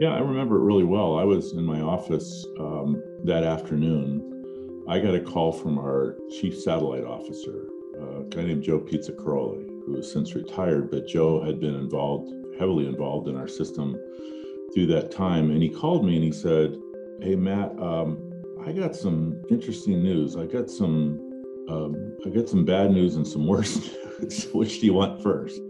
Yeah, I remember it really well. I was in my office um, that afternoon. I got a call from our chief satellite officer, a guy named Joe Pizzacaroli, who has since retired, but Joe had been involved, heavily involved in our system through that time. And he called me and he said, Hey, Matt, um, I got some interesting news. I got some, um, I got some bad news and some worse news. Which do you want first?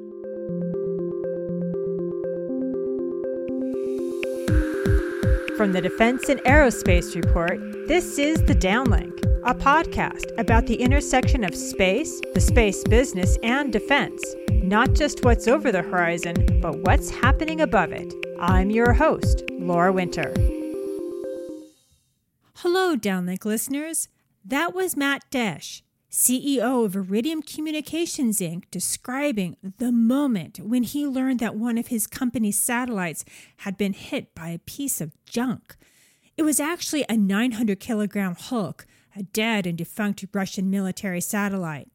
From the Defense and Aerospace Report, this is The Downlink, a podcast about the intersection of space, the space business, and defense. Not just what's over the horizon, but what's happening above it. I'm your host, Laura Winter. Hello, Downlink listeners. That was Matt Desch, CEO of Iridium Communications Inc., describing the moment when he learned that one of his company's satellites had been hit by a piece of junk. It was actually a 900 kilogram Hulk, a dead and defunct Russian military satellite.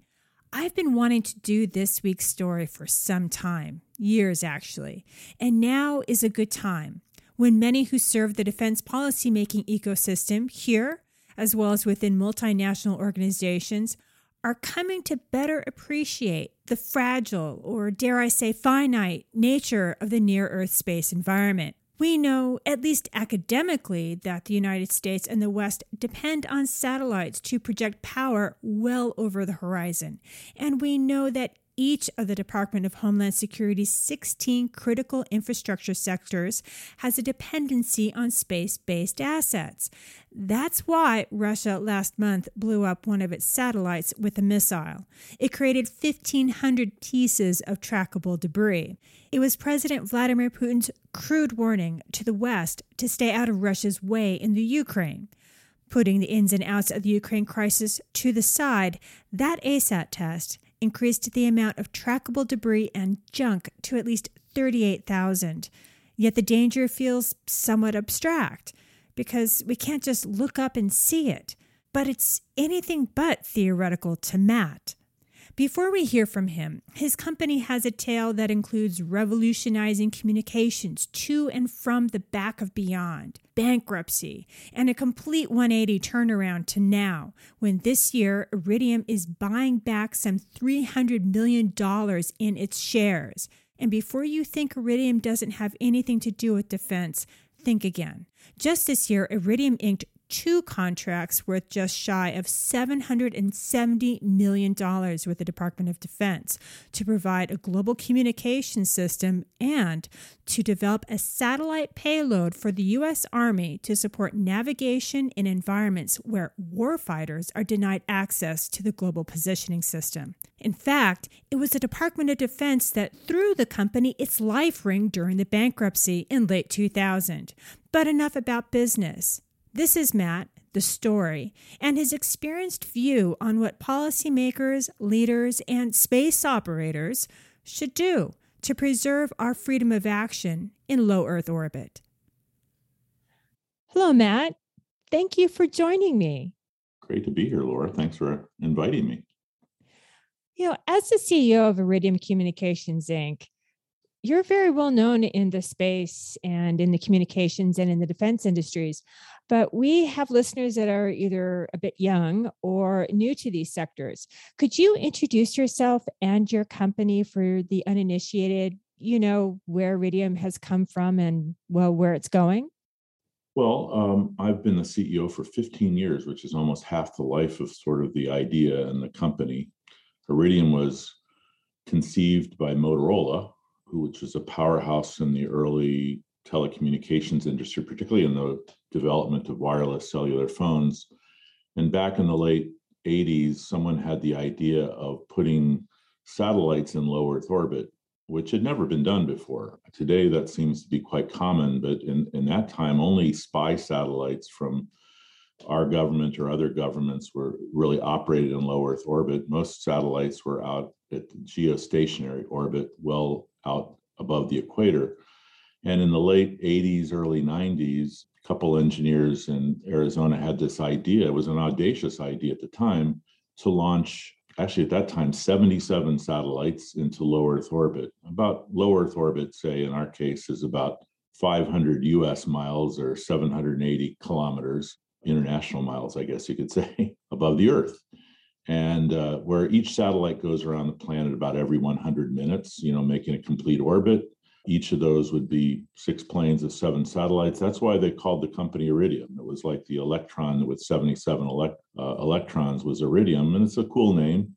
I've been wanting to do this week's story for some time, years actually, and now is a good time when many who serve the defense policymaking ecosystem here as well as within multinational organizations, are coming to better appreciate the fragile, or dare I say, finite nature of the near Earth space environment. We know, at least academically, that the United States and the West depend on satellites to project power well over the horizon. And we know that each of the Department of Homeland Security's 16 critical infrastructure sectors has a dependency on space based assets. That's why Russia last month blew up one of its satellites with a missile. It created 1,500 pieces of trackable debris. It was President Vladimir Putin's crude warning to the West to stay out of Russia's way in the Ukraine. Putting the ins and outs of the Ukraine crisis to the side, that ASAT test increased the amount of trackable debris and junk to at least 38,000. Yet the danger feels somewhat abstract because we can't just look up and see it. But it's anything but theoretical to Matt. Before we hear from him, his company has a tale that includes revolutionizing communications to and from the back of beyond, bankruptcy, and a complete 180 turnaround to now, when this year Iridium is buying back some $300 million in its shares. And before you think Iridium doesn't have anything to do with defense, think again. Just this year, Iridium inked two contracts worth just shy of $770 million with the Department of Defense to provide a global communication system and to develop a satellite payload for the U.S. Army to support navigation in environments where warfighters are denied access to the global positioning system. In fact, it was the Department of Defense that threw the company its life ring during the bankruptcy in late 2000. But enough about business. This is Matt, the story, and his experienced view on what policymakers, leaders, and space operators should do to preserve our freedom of action in low Earth orbit. Hello, Matt. Thank you for joining me. Great to be here, Laura. Thanks for inviting me. You know, as the CEO of Iridium Communications Inc., you're very well known in the space and in the communications and in the defense industries, but we have listeners that are either a bit young or new to these sectors. Could you introduce yourself and your company for the uninitiated? You know where Iridium has come from and well where it's going. Well, um, I've been the CEO for 15 years, which is almost half the life of sort of the idea and the company. Iridium was conceived by Motorola which was a powerhouse in the early telecommunications industry, particularly in the development of wireless cellular phones. And back in the late 80s, someone had the idea of putting satellites in low Earth orbit, which had never been done before. Today, that seems to be quite common, but in, in that time, only spy satellites from our government or other governments were really operated in low Earth orbit. Most satellites were out at the geostationary orbit, well out above the equator. And in the late 80s, early 90s, a couple engineers in Arizona had this idea. It was an audacious idea at the time to launch, actually at that time, 77 satellites into low Earth orbit. About low Earth orbit, say in our case, is about 500 US miles or 780 kilometers, international miles, I guess you could say, above the Earth. And uh, where each satellite goes around the planet about every 100 minutes, you know, making a complete orbit. Each of those would be six planes of seven satellites. That's why they called the company Iridium. It was like the Electron with 77 elect, uh, electrons was Iridium, and it's a cool name.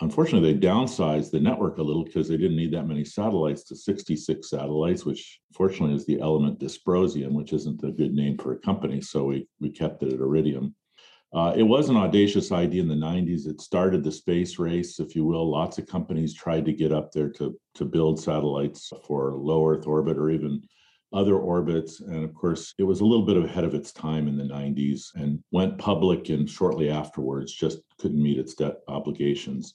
Unfortunately, they downsized the network a little because they didn't need that many satellites to 66 satellites, which fortunately is the element dysprosium, which isn't a good name for a company. So we, we kept it at Iridium. Uh, it was an audacious idea in the 90s. It started the space race, if you will. Lots of companies tried to get up there to, to build satellites for low Earth orbit or even other orbits. And of course, it was a little bit ahead of its time in the 90s and went public and shortly afterwards just couldn't meet its debt obligations.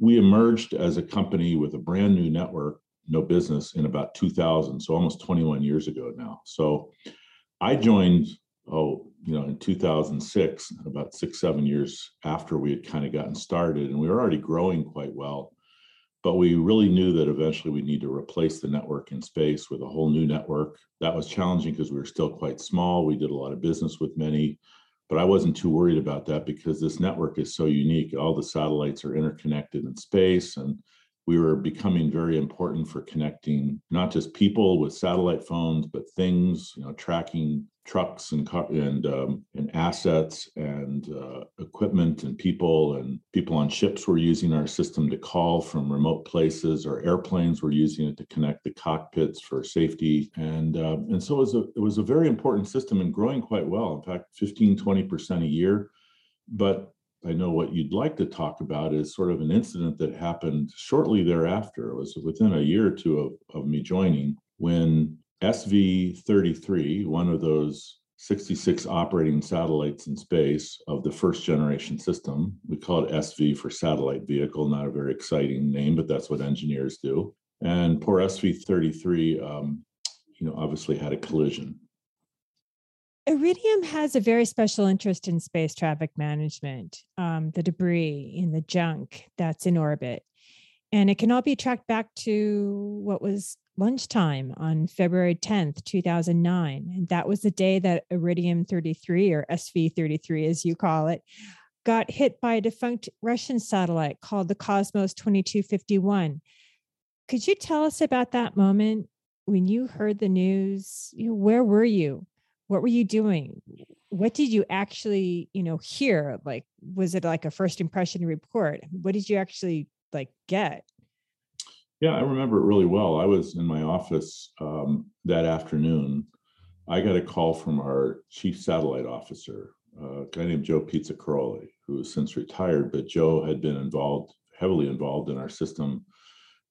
We emerged as a company with a brand new network, no business, in about 2000, so almost 21 years ago now. So I joined oh, you know, in 2006, about six, seven years after we had kind of gotten started, and we were already growing quite well. But we really knew that eventually we'd need to replace the network in space with a whole new network. That was challenging because we were still quite small. We did a lot of business with many, but I wasn't too worried about that because this network is so unique. All the satellites are interconnected in space, and we were becoming very important for connecting not just people with satellite phones, but things, you know, tracking trucks and and um, and assets and uh, equipment and people and people on ships were using our system to call from remote places or airplanes were using it to connect the cockpits for safety and uh, and so it was a it was a very important system and growing quite well in fact 15 20% a year but I know what you'd like to talk about is sort of an incident that happened shortly thereafter. It was within a year or two of, of me joining when SV 33, one of those 66 operating satellites in space of the first generation system. We call it SV for satellite vehicle, not a very exciting name, but that's what engineers do. And poor SV 33, um, you know, obviously had a collision. Iridium has a very special interest in space traffic management, um, the debris in the junk that's in orbit. And it can all be tracked back to what was lunchtime on February 10th, 2009. And that was the day that Iridium 33 or SV 33, as you call it, got hit by a defunct Russian satellite called the Cosmos 2251. Could you tell us about that moment when you heard the news? You know, where were you? What were you doing? What did you actually, you know, hear? Like, was it like a first impression report? What did you actually like get? Yeah, I remember it really well. I was in my office um, that afternoon. I got a call from our chief satellite officer, a guy named Joe Pizzacaroli, who has since retired, but Joe had been involved, heavily involved in our system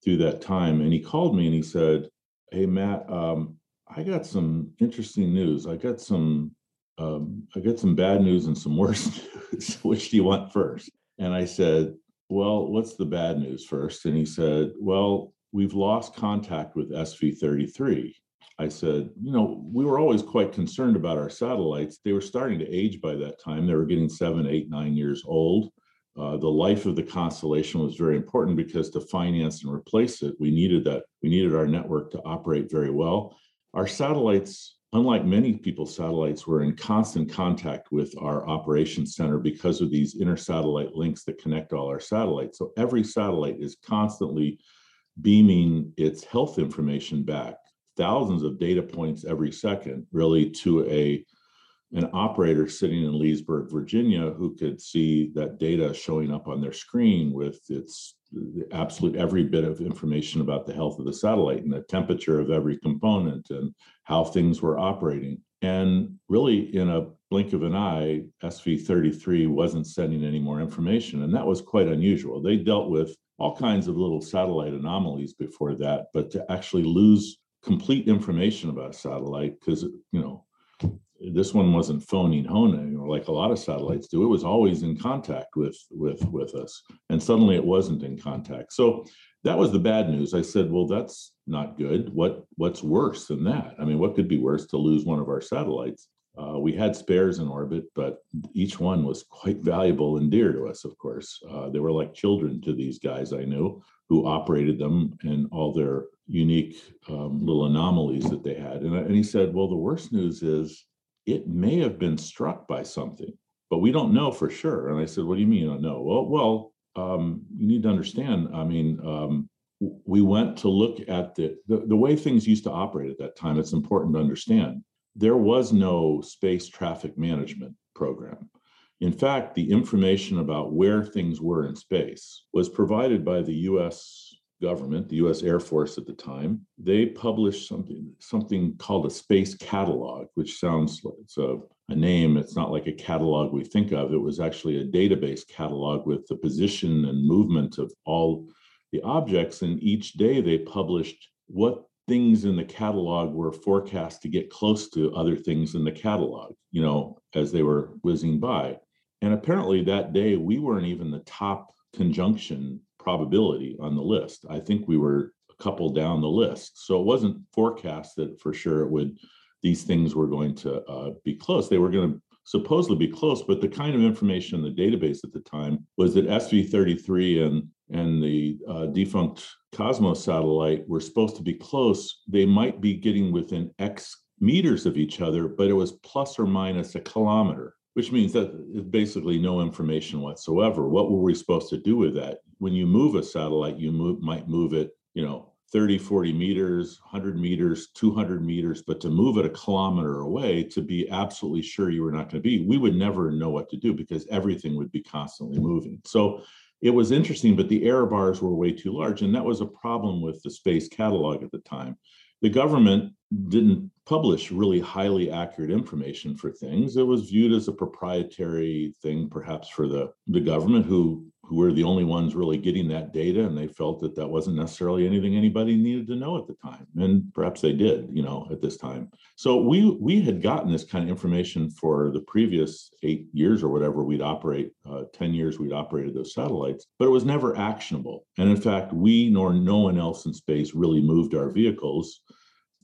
through that time. And he called me and he said, Hey, Matt, um, I got some interesting news. I got some um, I got some bad news and some worse news. Which do you want first? And I said, well, what's the bad news first? And he said, well, we've lost contact with SV33. I said, you know, we were always quite concerned about our satellites. They were starting to age by that time. They were getting seven, eight, nine years old. Uh, the life of the constellation was very important because to finance and replace it, we needed that. We needed our network to operate very well. Our satellites unlike many people, satellites, we're in constant contact with our operations center because of these inter-satellite links that connect all our satellites. So every satellite is constantly beaming its health information back, thousands of data points every second, really to a an operator sitting in Leesburg, Virginia, who could see that data showing up on their screen with its absolute every bit of information about the health of the satellite and the temperature of every component and how things were operating. And really, in a blink of an eye, SV 33 wasn't sending any more information. And that was quite unusual. They dealt with all kinds of little satellite anomalies before that, but to actually lose complete information about a satellite, because, you know, this one wasn't phoning honing or like a lot of satellites do. It was always in contact with with with us, and suddenly it wasn't in contact. So that was the bad news. I said, well, that's not good. What what's worse than that? I mean, what could be worse to lose one of our satellites? Uh, we had spares in orbit, but each one was quite valuable and dear to us, of course. Uh, they were like children to these guys I knew who operated them and all their unique um, little anomalies that they had. And, and he said, Well, the worst news is it may have been struck by something, but we don't know for sure. And I said, What do you mean you don't know? Well, well, um, you need to understand. I mean, um, we went to look at the, the the way things used to operate at that time. It's important to understand there was no space traffic management program. In fact, the information about where things were in space was provided by the US government, the US Air Force at the time. They published something something called a space catalog, which sounds like it's a, a name. It's not like a catalog we think of. It was actually a database catalog with the position and movement of all the objects. And each day they published what things in the catalog were forecast to get close to other things in the catalog, you know, as they were whizzing by. And apparently that day we weren't even the top conjunction probability on the list. I think we were a couple down the list. So it wasn't forecast that for sure it would these things were going to uh, be close. They were going to supposedly be close, but the kind of information in the database at the time was that SV33 and and the uh, defunct Cosmos satellite were supposed to be close. They might be getting within X meters of each other, but it was plus or minus a kilometer, which means that basically no information whatsoever. What were we supposed to do with that? When you move a satellite, you move, might move it, you know, 30, 40 meters, 100 meters, 200 meters, but to move it a kilometer away to be absolutely sure you were not going to be, we would never know what to do because everything would be constantly moving. So it was interesting, but the error bars were way too large. And that was a problem with the space catalog at the time. The government didn't publish really highly accurate information for things. It was viewed as a proprietary thing, perhaps for the, the government who who were the only ones really getting that data and they felt that that wasn't necessarily anything anybody needed to know at the time and perhaps they did you know at this time. So we we had gotten this kind of information for the previous eight years or whatever we'd operate uh, 10 years we'd operated those satellites but it was never actionable. And in fact we nor no one else in space really moved our vehicles.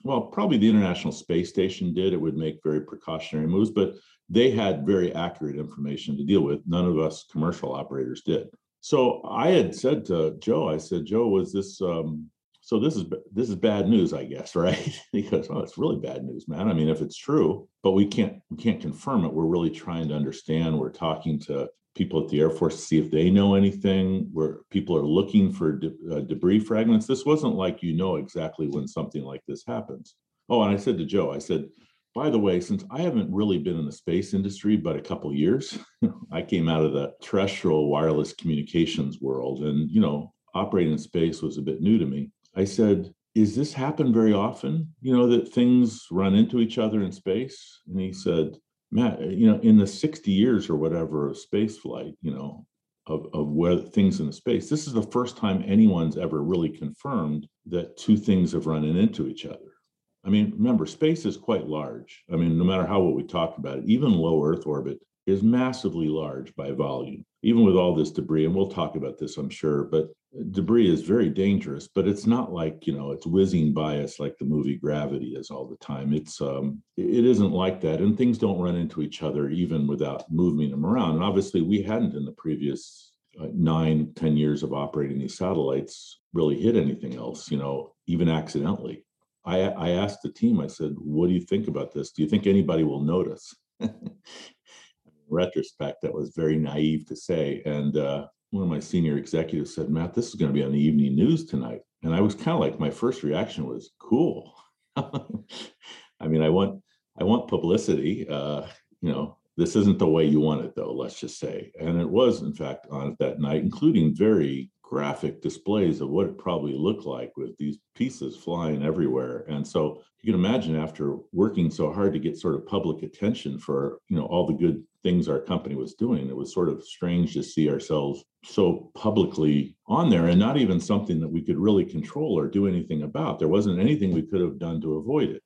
Well probably the international space station did. It would make very precautionary moves but they had very accurate information to deal with. None of us commercial operators did. So I had said to Joe, I said, Joe, was this um, so this is this is bad news, I guess, right? he goes, oh, it's really bad news, man. I mean, if it's true, but we can't we can't confirm it. We're really trying to understand. We're talking to people at the Air Force to see if they know anything. Where people are looking for de- uh, debris fragments. This wasn't like you know exactly when something like this happens. Oh, and I said to Joe, I said, by the way, since I haven't really been in the space industry but a couple years, I came out of the terrestrial wireless communications world, and you know, operating in space was a bit new to me. I said, "Is this happen very often? You know, that things run into each other in space?" And he said, "Matt, eh, you know, in the 60 years or whatever of space flight, you know, of, of where things in the space. This is the first time anyone's ever really confirmed that two things have run into each other. I mean, remember, space is quite large. I mean, no matter how what we talk about it, even low Earth orbit is massively large by volume, even with all this debris. And we'll talk about this, I'm sure, but debris is very dangerous, but it's not like, you know, it's whizzing by us like the movie Gravity is all the time. It's, um, it isn't like that. And things don't run into each other even without moving them around. And obviously, we hadn't in the previous uh, nine, ten years of operating these satellites really hit anything else, you know, even accidentally. I, I asked the team, I said, what do you think about this? Do you think anybody will notice? In retrospect, that was very naive to say. And uh, one of my senior executives said, Matt, this is going to be on the evening news tonight. And I was kind of like, my first reaction was, cool. I mean, I want, I want publicity. Uh, you know, this isn't the way you want it, though. Let's just say, and it was, in fact, on it that night, including very graphic displays of what it probably looked like with these pieces flying everywhere. And so you can imagine after working so hard to get sort of public attention for, you know, all the good things our company was doing, it was sort of strange to see ourselves so publicly on there and not even something that we could really control or do anything about. There wasn't anything we could have done to avoid it.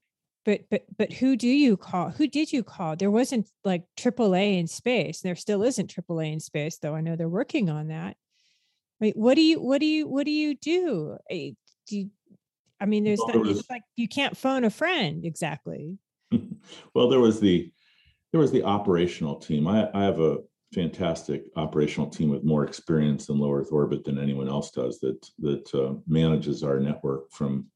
But but but who do you call? Who did you call? There wasn't like AAA in space. There still isn't AAA in space, though I know they're working on that. Wait, what do you what do you what do you do? Eh, do you, I mean, there's well, there was, like you can't phone a friend exactly. well, there was the there was the operational team. I, I have a fantastic operational team with more experience in low Earth orbit than anyone else does that that uh, manages our network from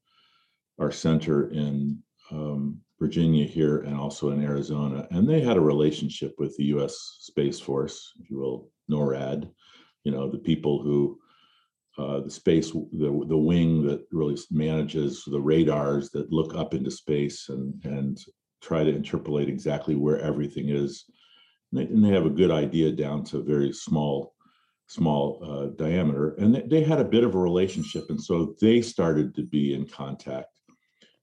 our center in um, Virginia here and also in Arizona. And they had a relationship with the U.S. Space Force, if you will, NORAD. You know, the people who uh, the space, the the wing that really manages the radars that look up into space and and try to interpolate exactly where everything is. And they, and they have a good idea down to very small, small uh, diameter. And they, they had a bit of a relationship. And so they started to be in contact.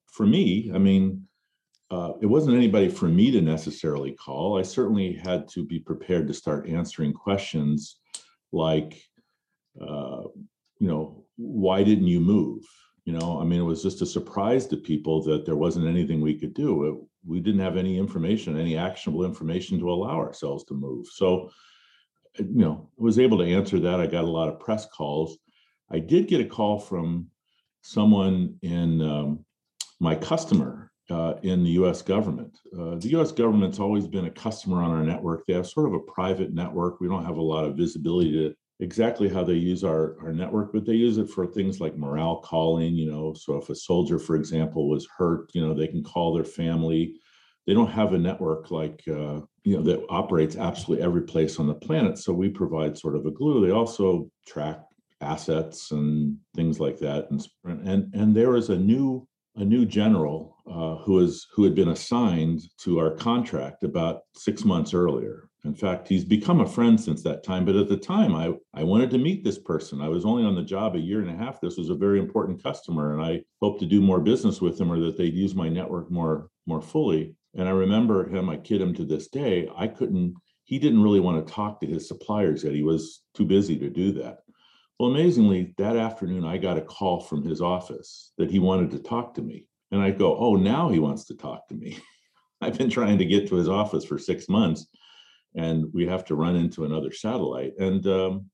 For me, I mean, uh, it wasn't anybody for me to necessarily call. I certainly had to be prepared to start answering questions like, uh, you know, why didn't you move? You know, I mean, it was just a surprise to people that there wasn't anything we could do. It, we didn't have any information, any actionable information to allow ourselves to move. So, you know, I was able to answer that. I got a lot of press calls. I did get a call from someone in um, my customer uh, in the US government. Uh, the US government's always been a customer on our network. They have sort of a private network. We don't have a lot of visibility to exactly how they use our, our network, but they use it for things like morale calling, you know. So if a soldier, for example, was hurt, you know, they can call their family. They don't have a network like, uh, you know, that operates absolutely every place on the planet. So we provide sort of a glue. They also track assets and things like that. And, and, and there is a new a new general uh, who is who had been assigned to our contract about six months earlier. In fact, he's become a friend since that time. But at the time, I, I wanted to meet this person. I was only on the job a year and a half. This was a very important customer, and I hoped to do more business with them or that they'd use my network more more fully. And I remember him. I kid him to this day. I couldn't. He didn't really want to talk to his suppliers yet. He was too busy to do that. Well, amazingly, that afternoon, I got a call from his office that he wanted to talk to me. And I go, Oh, now he wants to talk to me. I've been trying to get to his office for six months and we have to run into another satellite. And, um,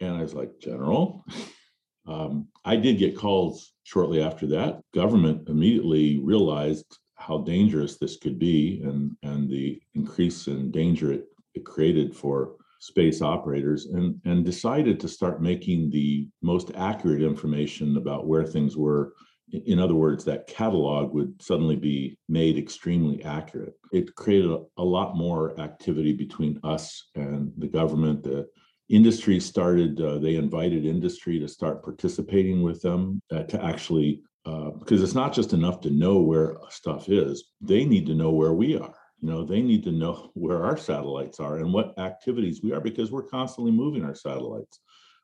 and I was like, General, um, I did get calls shortly after that. Government immediately realized how dangerous this could be and, and the increase in danger it, it created for space operators and, and decided to start making the most accurate information about where things were. In other words, that catalog would suddenly be made extremely accurate. It created a, a lot more activity between us and the government. The industry started, uh, they invited industry to start participating with them uh, to actually, uh, because it's not just enough to know where stuff is, they need to know where we are you know they need to know where our satellites are and what activities we are because we're constantly moving our satellites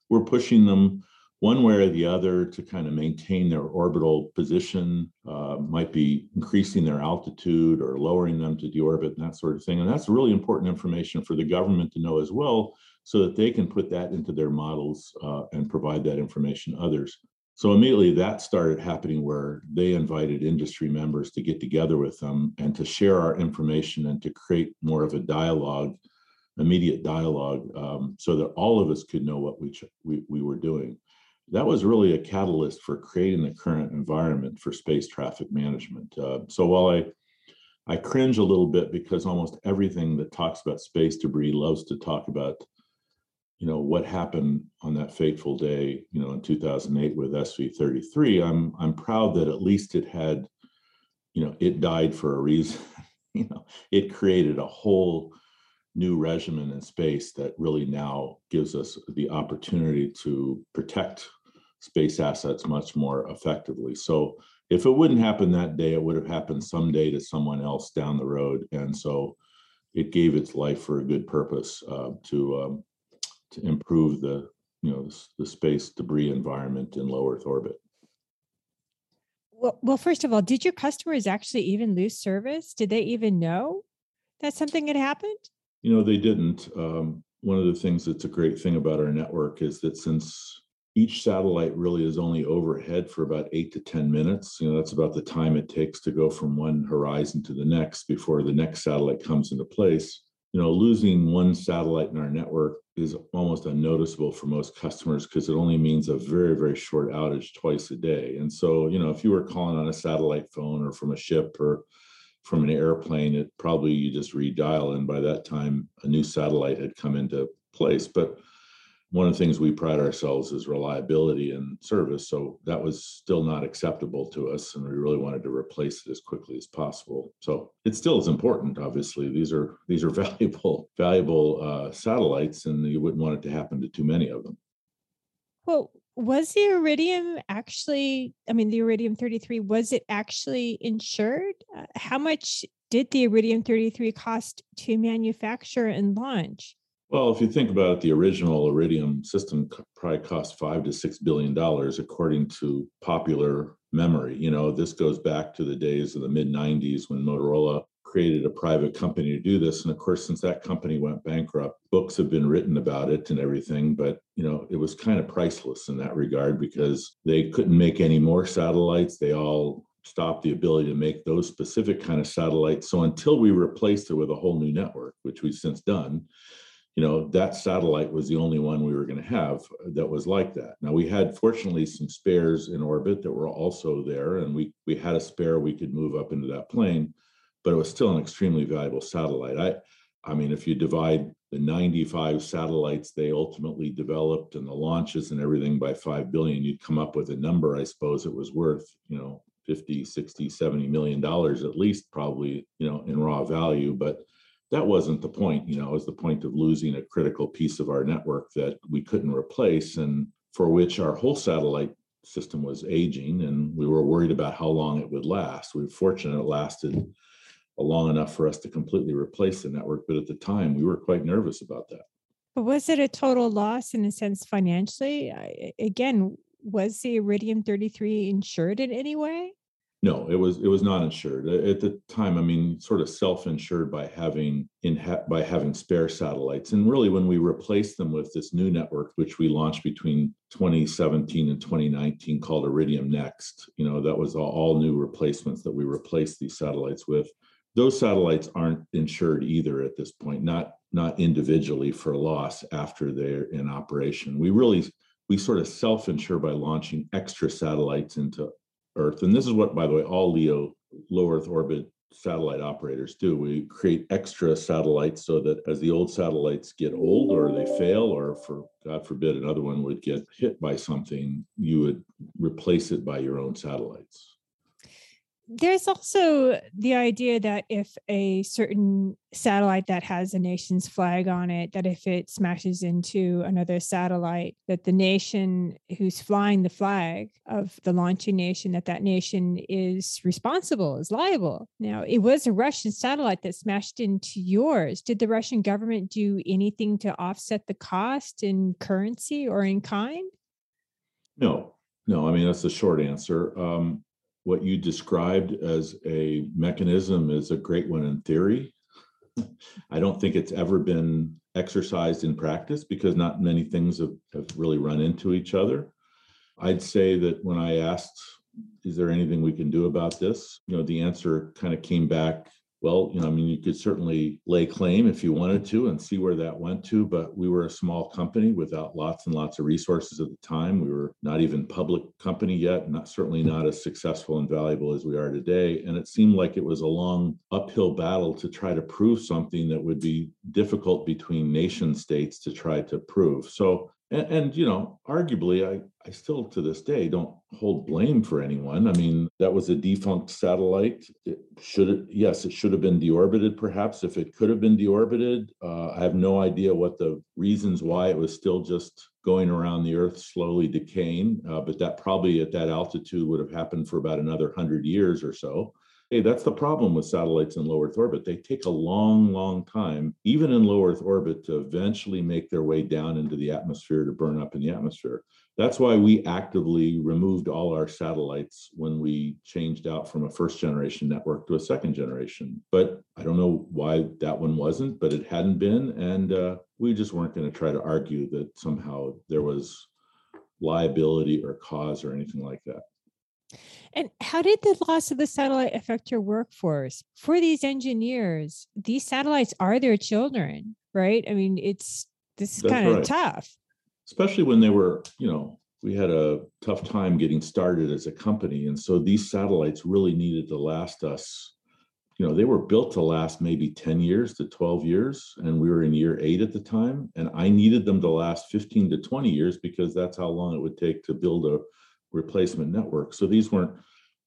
we're pushing them one way or the other to kind of maintain their orbital position uh, might be increasing their altitude or lowering them to deorbit and that sort of thing and that's really important information for the government to know as well so that they can put that into their models uh, and provide that information to others so immediately that started happening where they invited industry members to get together with them and to share our information and to create more of a dialogue, immediate dialogue, um, so that all of us could know what we, we, we were doing. That was really a catalyst for creating the current environment for space traffic management. Uh, so while I I cringe a little bit because almost everything that talks about space debris loves to talk about you know what happened on that fateful day you know in 2008 with sv33 i'm i'm proud that at least it had you know it died for a reason you know it created a whole new regimen in space that really now gives us the opportunity to protect space assets much more effectively so if it wouldn't happen that day it would have happened someday to someone else down the road and so it gave its life for a good purpose uh, to um, to improve the you know the space debris environment in low Earth orbit. Well, well, first of all, did your customers actually even lose service? Did they even know that something had happened? You know, they didn't. Um, one of the things that's a great thing about our network is that since each satellite really is only overhead for about eight to 10 minutes, you know, that's about the time it takes to go from one horizon to the next before the next satellite comes into place you know, losing one satellite in our network is almost unnoticeable for most customers because it only means a very, very short outage twice a day. And so, you know, if you were calling on a satellite phone or from a ship or from an airplane, it probably you just redial, and by that time, a new satellite had come into place. But one of the things we pride ourselves is reliability and service. So that was still not acceptable to us. And we really wanted to replace it as quickly as possible. So it still is important, obviously. These are these are valuable, valuable uh, satellites, and you wouldn't want it to happen to too many of them. Well, was the Iridium actually, I mean, the Iridium 33, was it actually insured? Uh, how much did the Iridium 33 cost to manufacture and launch? Well, if you think about it, the original Iridium system probably cost five to six billion dollars, according to popular memory. You know, this goes back to the days of the mid 90s when Motorola created a private company to do this. And of course, since that company went bankrupt, books have been written about it and everything. But, you know, it was kind of priceless in that regard because they couldn't make any more satellites. They all stopped the ability to make those specific kind of satellites. So until we replaced it with a whole new network, which we've since done, you know that satellite was the only one we were going to have that was like that. Now we had fortunately some spares in orbit that were also there and we we had a spare we could move up into that plane but it was still an extremely valuable satellite. I i mean if you divide the 95 satellites they ultimately developed and the launches and everything by 5 billion you'd come up with a number i suppose it was worth you know 50 60 70 million dollars at least probably you know in raw value but that wasn't the point you know it was the point of losing a critical piece of our network that we couldn't replace and for which our whole satellite system was aging and we were worried about how long it would last. We were fortunate it lasted long enough for us to completely replace the network but at the time we were quite nervous about that. But was it a total loss in a sense financially? I, again was the iridium 33 insured in any way no, it was it was not insured at the time. I mean, sort of self-insured by having in ha- by having spare satellites, and really when we replaced them with this new network, which we launched between 2017 and 2019, called Iridium Next. You know, that was all, all new replacements that we replaced these satellites with. Those satellites aren't insured either at this point, not not individually for loss after they're in operation. We really we sort of self-insure by launching extra satellites into Earth. And this is what, by the way, all LEO low Earth orbit satellite operators do. We create extra satellites so that as the old satellites get old or they fail, or for God forbid another one would get hit by something, you would replace it by your own satellites there's also the idea that if a certain satellite that has a nation's flag on it that if it smashes into another satellite that the nation who's flying the flag of the launching nation that that nation is responsible is liable. Now it was a russian satellite that smashed into yours. Did the russian government do anything to offset the cost in currency or in kind? No no i mean that's the short answer. Um, what you described as a mechanism is a great one in theory. I don't think it's ever been exercised in practice because not many things have, have really run into each other. I'd say that when I asked, is there anything we can do about this? You know, the answer kind of came back well, you know, I mean, you could certainly lay claim if you wanted to and see where that went to, but we were a small company without lots and lots of resources at the time. We were not even public company yet, not certainly not as successful and valuable as we are today. And it seemed like it was a long uphill battle to try to prove something that would be difficult between nation states to try to prove. So and, and, you know arguably I, I still to this day don't hold blame for anyone. I mean that was a defunct satellite. It should yes it should have been deorbited perhaps if it could have been deorbited. Uh, i have no idea what the reasons why it was still just going around the earth slowly decaying uh, but that probably at that altitude would have happened for about another 100 years or so Hey, that's the problem with satellites in low Earth orbit. They take a long, long time, even in low Earth orbit, to eventually make their way down into the atmosphere to burn up in the atmosphere. That's why we actively removed all our satellites when we changed out from a first generation network to a second generation. But I don't know why that one wasn't, but it hadn't been. And uh, we just weren't going to try to argue that somehow there was liability or cause or anything like that. And how did the loss of the satellite affect your workforce? For these engineers, these satellites are their children, right? I mean, it's this is kind of right. tough. Especially when they were, you know, we had a tough time getting started as a company. And so these satellites really needed to last us you know, they were built to last maybe 10 years to 12 years, and we were in year eight at the time. And I needed them to last 15 to 20 years because that's how long it would take to build a replacement network. So these weren't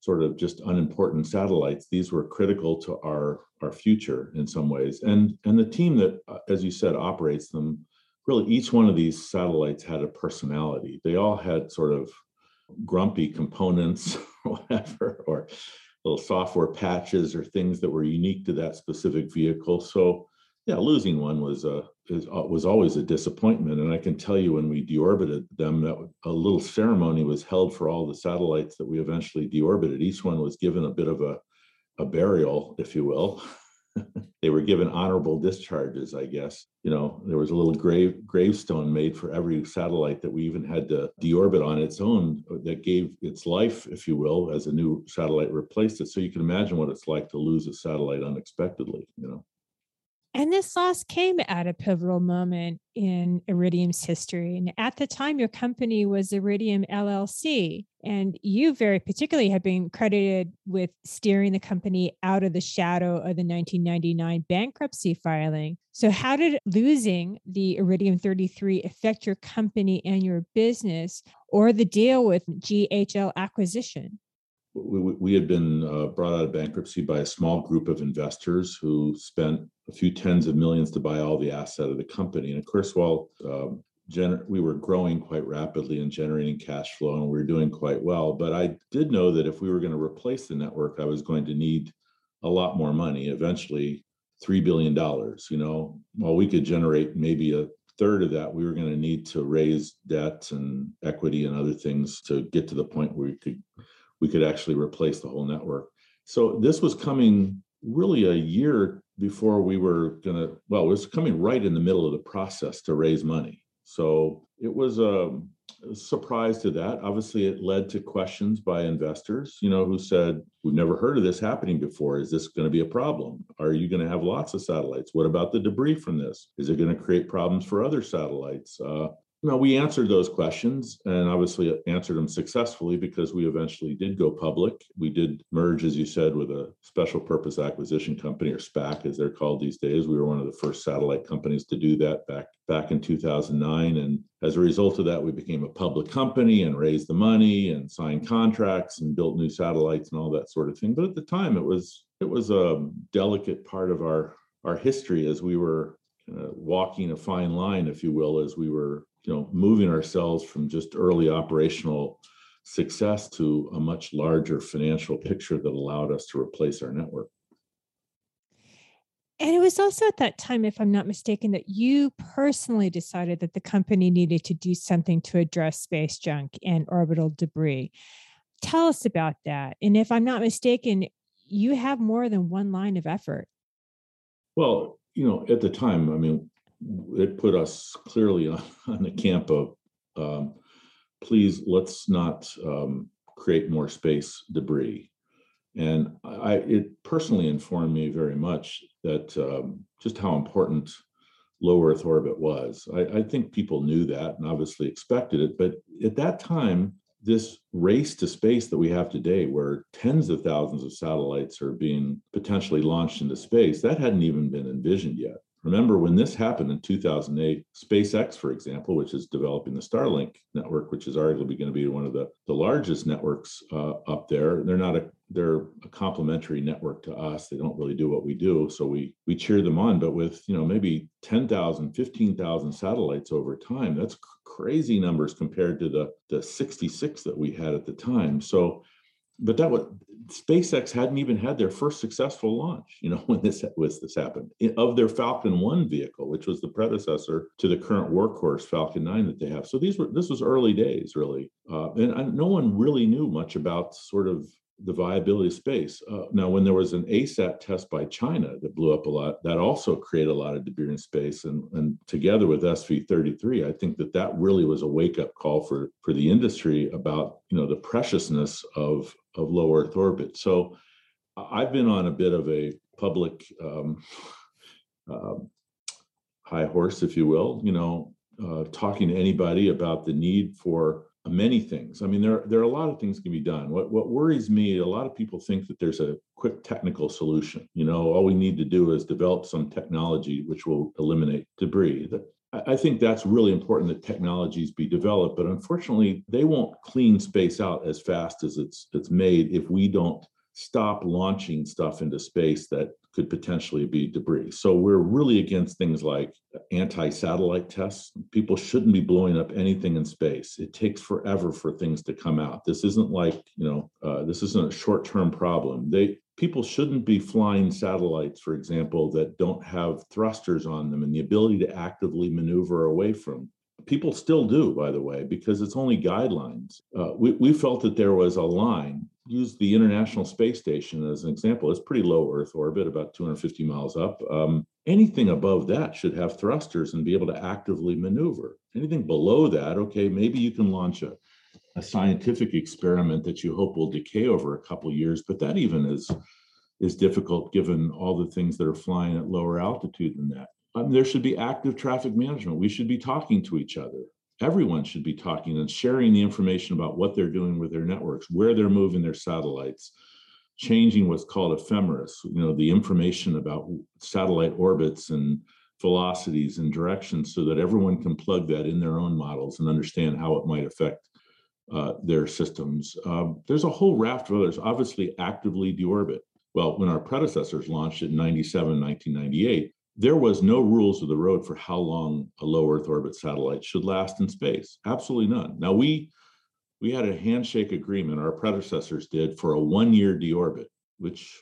sort of just unimportant satellites. These were critical to our our future in some ways. And and the team that, uh, as you said, operates them, really each one of these satellites had a personality. They all had sort of grumpy components whatever, or little software patches or things that were unique to that specific vehicle. So yeah, losing one was a is, uh, was always a disappointment. And I can tell you when we deorbited them, that a little ceremony was held for all the satellites that we eventually deorbited. Each one was given a bit of a a burial, if you will. they were given honorable discharges, I guess. You know, there was a little grave gravestone made for every satellite that we even had to deorbit on its own that gave its life, if you will, as a new satellite replaced it. So you can imagine what it's like to lose a satellite unexpectedly, you know. And this loss came at a pivotal moment in Iridium's history. And at the time, your company was Iridium LLC. And you very particularly have been credited with steering the company out of the shadow of the 1999 bankruptcy filing. So, how did losing the Iridium 33 affect your company and your business or the deal with GHL acquisition? We, we had been uh, brought out of bankruptcy by a small group of investors who spent a few tens of millions to buy all the asset of the company. And of course, while um, gener- we were growing quite rapidly and generating cash flow, and we were doing quite well, but I did know that if we were going to replace the network, I was going to need a lot more money. Eventually, three billion dollars. You know, while we could generate maybe a third of that, we were going to need to raise debt and equity and other things to get to the point where we could we could actually replace the whole network. So this was coming really a year before we were going to, well, it was coming right in the middle of the process to raise money. So it was a, a surprise to that. Obviously, it led to questions by investors, you know, who said, We've never heard of this happening before. Is this going to be a problem? Are you going to have lots of satellites? What about the debris from this? Is it going to create problems for other satellites? Uh, no, we answered those questions and obviously answered them successfully because we eventually did go public. We did merge, as you said, with a special purpose acquisition company or SPAC, as they're called these days. We were one of the first satellite companies to do that back back in 2009. And as a result of that, we became a public company and raised the money and signed contracts and built new satellites and all that sort of thing. But at the time, it was it was a delicate part of our our history as we were uh, walking a fine line, if you will, as we were you know moving ourselves from just early operational success to a much larger financial picture that allowed us to replace our network. And it was also at that time, if I'm not mistaken, that you personally decided that the company needed to do something to address space junk and orbital debris. Tell us about that. And if I'm not mistaken, you have more than one line of effort. Well, you know, at the time, I mean, it put us clearly on, on the camp of um, please let's not um, create more space debris. And I, it personally informed me very much that um, just how important low Earth orbit was. I, I, think people knew that and obviously expected it, but at that time, this race to space that we have today, where tens of thousands of satellites are being potentially launched into space, that hadn't even been envisioned yet. Remember when this happened in 2008, SpaceX, for example, which is developing the Starlink network, which is arguably going to be one of the, the largest networks uh, up there. They're not a they're a complementary network to us. They don't really do what we do, so we we cheer them on. But with you know maybe 10,000, 15,000 satellites over time, that's crazy numbers compared to the the 66 that we had at the time. So but that was SpaceX hadn't even had their first successful launch, you know, when this was this happened of their Falcon 1 vehicle, which was the predecessor to the current workhorse Falcon 9 that they have. So these were this was early days, really, uh, and, and no one really knew much about sort of the viability of space. Uh, now, when there was an ASAT test by China that blew up a lot, that also created a lot of debris in space. And, and together with SV33, I think that that really was a wake up call for, for the industry about you know the preciousness of, of low Earth orbit. So I've been on a bit of a public um, uh, high horse, if you will, you know, uh, talking to anybody about the need for many things. I mean, there, there are a lot of things can be done. What, what worries me, a lot of people think that there's a quick technical solution. You know, all we need to do is develop some technology which will eliminate debris. I think that's really important that technologies be developed, but unfortunately, they won't clean space out as fast as it's it's made if we don't stop launching stuff into space that could potentially be debris. So we're really against things like anti-satellite tests. People shouldn't be blowing up anything in space. It takes forever for things to come out. This isn't like you know uh, this isn't a short-term problem. They people shouldn't be flying satellites, for example, that don't have thrusters on them and the ability to actively maneuver away from people still do, by the way, because it's only guidelines. Uh, we, we felt that there was a line. Use the International Space Station as an example. It's pretty low Earth orbit, about 250 miles up. Um, anything above that should have thrusters and be able to actively maneuver. Anything below that, okay, maybe you can launch a, a scientific experiment that you hope will decay over a couple years, but that even is is difficult given all the things that are flying at lower altitude than that um, there should be active traffic management. We should be talking to each other. Everyone should be talking and sharing the information about what they're doing with their networks, where they're moving their satellites, changing what's called ephemeris, you know, the information about satellite orbits and velocities and directions so that everyone can plug that in their own models and understand how it might affect uh, their systems. Um, there's a whole raft of others, obviously actively deorbit. Well, when our predecessors launched it in 97, 1998, there was no rules of the road for how long a low Earth orbit satellite should last in space. Absolutely none. Now we we had a handshake agreement, our predecessors did, for a one-year deorbit, which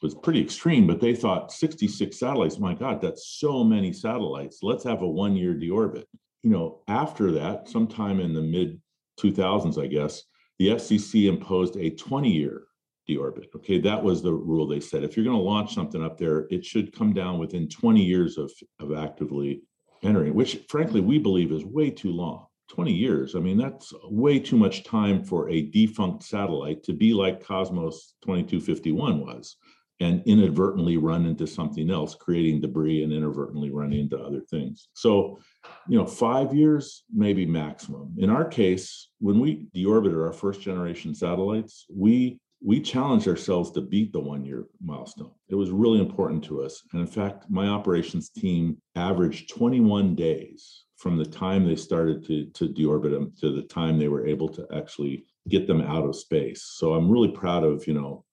was pretty extreme, but they thought 66 satellites, my God, that's so many satellites. Let's have a one-year deorbit. You know, after that, sometime in the mid 2000s, I guess, the FCC imposed a 20-year deorbit. Okay, that was the rule they said. If you're going to launch something up there, it should come down within 20 years of, of actively entering, which frankly we believe is way too long. 20 years. I mean, that's way too much time for a defunct satellite to be like Cosmos 2251 was and inadvertently run into something else, creating debris and inadvertently running into other things. So, you know, five years, maybe maximum. In our case, when we deorbited our first generation satellites, we we challenged ourselves to beat the one year milestone. It was really important to us. And in fact, my operations team averaged 21 days from the time they started to, to deorbit them to the time they were able to actually get them out of space. So I'm really proud of, you know,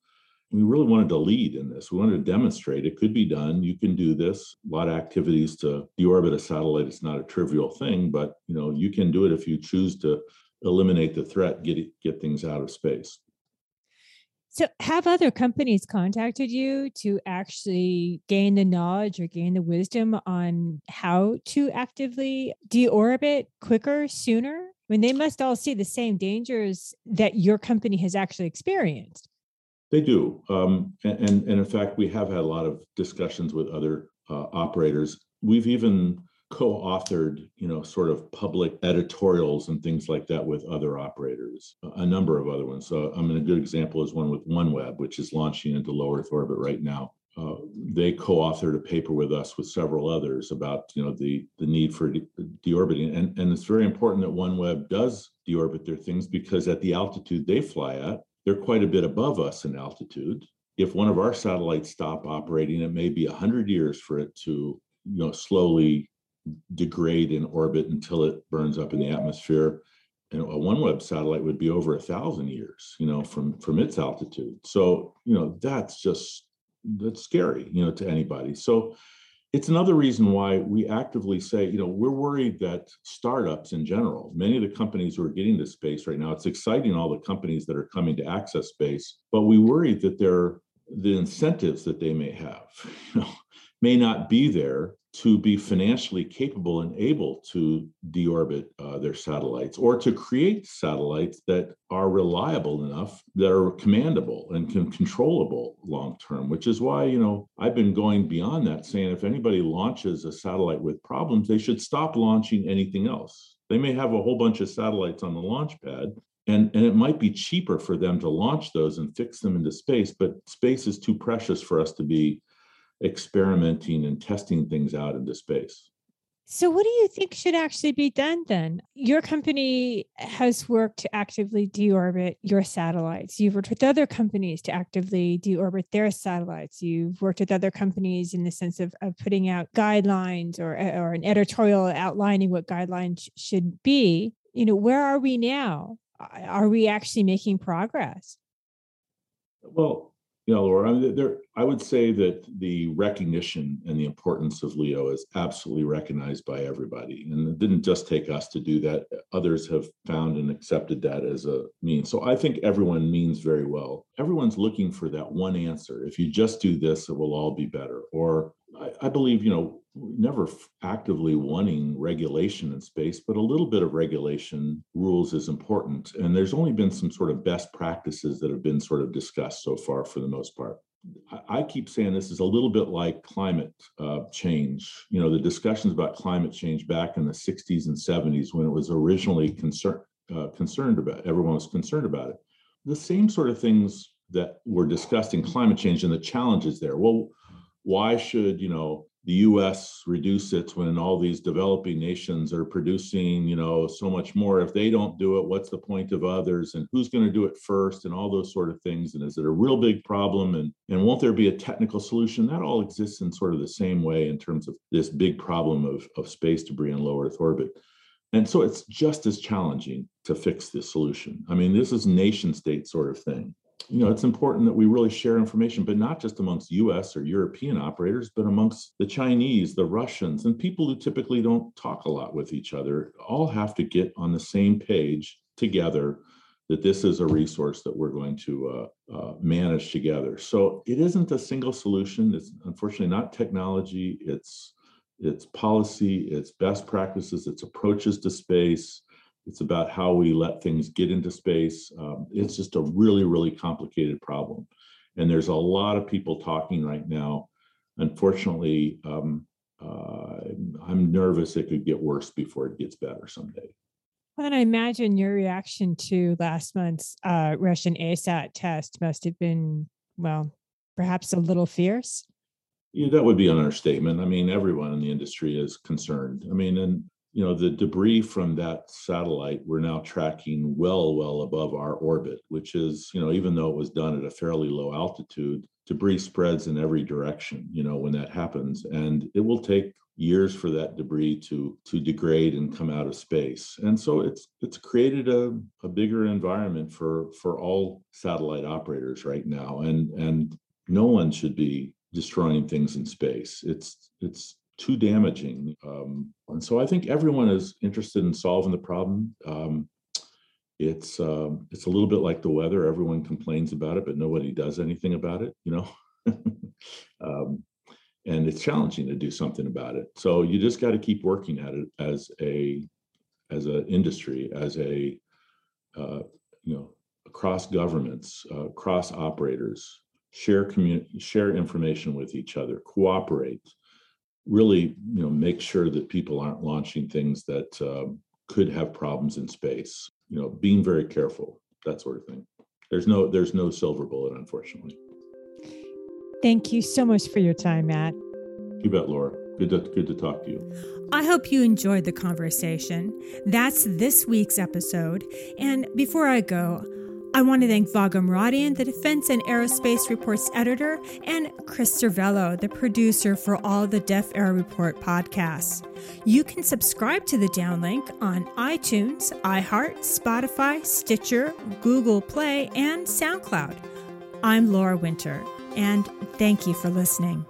we really wanted to lead in this. We wanted to demonstrate it could be done. You can do this. A lot of activities to deorbit a satellite. It's not a trivial thing, but you know, you can do it if you choose to eliminate the threat, get it, get things out of space. So, have other companies contacted you to actually gain the knowledge or gain the wisdom on how to actively deorbit quicker, sooner? I mean, they must all see the same dangers that your company has actually experienced. They do. Um, and, and, in fact, we have had a lot of discussions with other uh, operators. We've even co-authored you know sort of public editorials and things like that with other operators a number of other ones. So i mean a good example is one with oneweb which is launching into low earth orbit right now. Uh, they co-authored a paper with us with several others about you know the the need for de- deorbiting. And and it's very important that oneweb does deorbit their things because at the altitude they fly at they're quite a bit above us in altitude. If one of our satellites stop operating it may be 100 years for it to you know slowly degrade in orbit until it burns up in the atmosphere. And a OneWeb satellite would be over a thousand years, you know, from from its altitude. So, you know, that's just that's scary, you know, to anybody. So it's another reason why we actively say, you know, we're worried that startups in general, many of the companies who are getting to space right now, it's exciting all the companies that are coming to access space, but we worry that they're the incentives that they may have, you know, may not be there to be financially capable and able to deorbit uh, their satellites or to create satellites that are reliable enough that are commandable and can controllable long term which is why you know i've been going beyond that saying if anybody launches a satellite with problems they should stop launching anything else. They may have a whole bunch of satellites on the launch pad and, and it might be cheaper for them to launch those and fix them into space but space is too precious for us to be experimenting and testing things out into space. So, what do you think should actually be done then? Your company has worked to actively deorbit your satellites. You've worked with other companies to actively deorbit their satellites. You've worked with other companies in the sense of, of putting out guidelines or, uh, or an editorial outlining what guidelines should be. You know, where are we now? Are we actually making progress? Well, yeah, Laura, I, mean, there, I would say that the recognition and the importance of LEO is absolutely recognized by everybody. And it didn't just take us to do that. Others have found and accepted that as a means. So I think everyone means very well. Everyone's looking for that one answer. If you just do this, it will all be better. Or I, I believe, you know, never actively wanting regulation in space, but a little bit of regulation rules is important. And there's only been some sort of best practices that have been sort of discussed so far for the most part. I keep saying this is a little bit like climate uh, change. You know, the discussions about climate change back in the 60s and 70s when it was originally concerned uh, concerned about, everyone was concerned about it. The same sort of things that were discussed in climate change and the challenges there. Well, why should you know the US reduce it when all these developing nations are producing, you know, so much more. If they don't do it, what's the point of others? And who's going to do it first? And all those sort of things. And is it a real big problem? And and won't there be a technical solution? That all exists in sort of the same way in terms of this big problem of, of space debris in low Earth orbit. And so it's just as challenging to fix this solution. I mean, this is nation state sort of thing you know, it's important that we really share information, but not just amongst US or European operators, but amongst the Chinese, the Russians, and people who typically don't talk a lot with each other, all have to get on the same page together that this is a resource that we're going to uh, uh, manage together. So it isn't a single solution. It's unfortunately not technology. It's it's policy. It's best practices. It's approaches to space. It's about how we let things get into space. Um, it's just a really, really complicated problem. And there's a lot of people talking right now. Unfortunately, um, uh, I'm nervous it could get worse before it gets better someday. Well, and I imagine your reaction to last month's uh, Russian ASAT test must have been, well, perhaps a little fierce. Yeah, that would be an understatement. I mean, everyone in the industry is concerned. I mean, and you know, the debris from that satellite we're now tracking well, well above our orbit, which is, you know, even though it was done at a fairly low altitude, debris spreads in every direction, you know, when that happens. And it will take years for that debris to to degrade and come out of space. And so it's it's created a, a bigger environment for for all satellite operators right now. And and no one should be destroying things in space. It's it's too damaging. Um, and so I think everyone is interested in solving the problem. Um, it's um, it's a little bit like the weather. Everyone complains about it, but nobody does anything about it. You know, um, and it's challenging to do something about it. So you just got to keep working at it as a as an industry, as a uh, you know across governments, uh, across operators, share community, share information with each other, cooperate really you know make sure that people aren't launching things that um, could have problems in space you know being very careful that sort of thing. There's no there's no silver bullet unfortunately. Thank you so much for your time matt. You bet laura. Good to good to talk to you. I hope you enjoyed the conversation. That's this week's episode. And before i go I want to thank Vago Muradian, the Defense and Aerospace Reports editor, and Chris Cervello, the producer for all the Def Aero Report podcasts. You can subscribe to the downlink on iTunes, iHeart, Spotify, Stitcher, Google Play, and SoundCloud. I'm Laura Winter, and thank you for listening.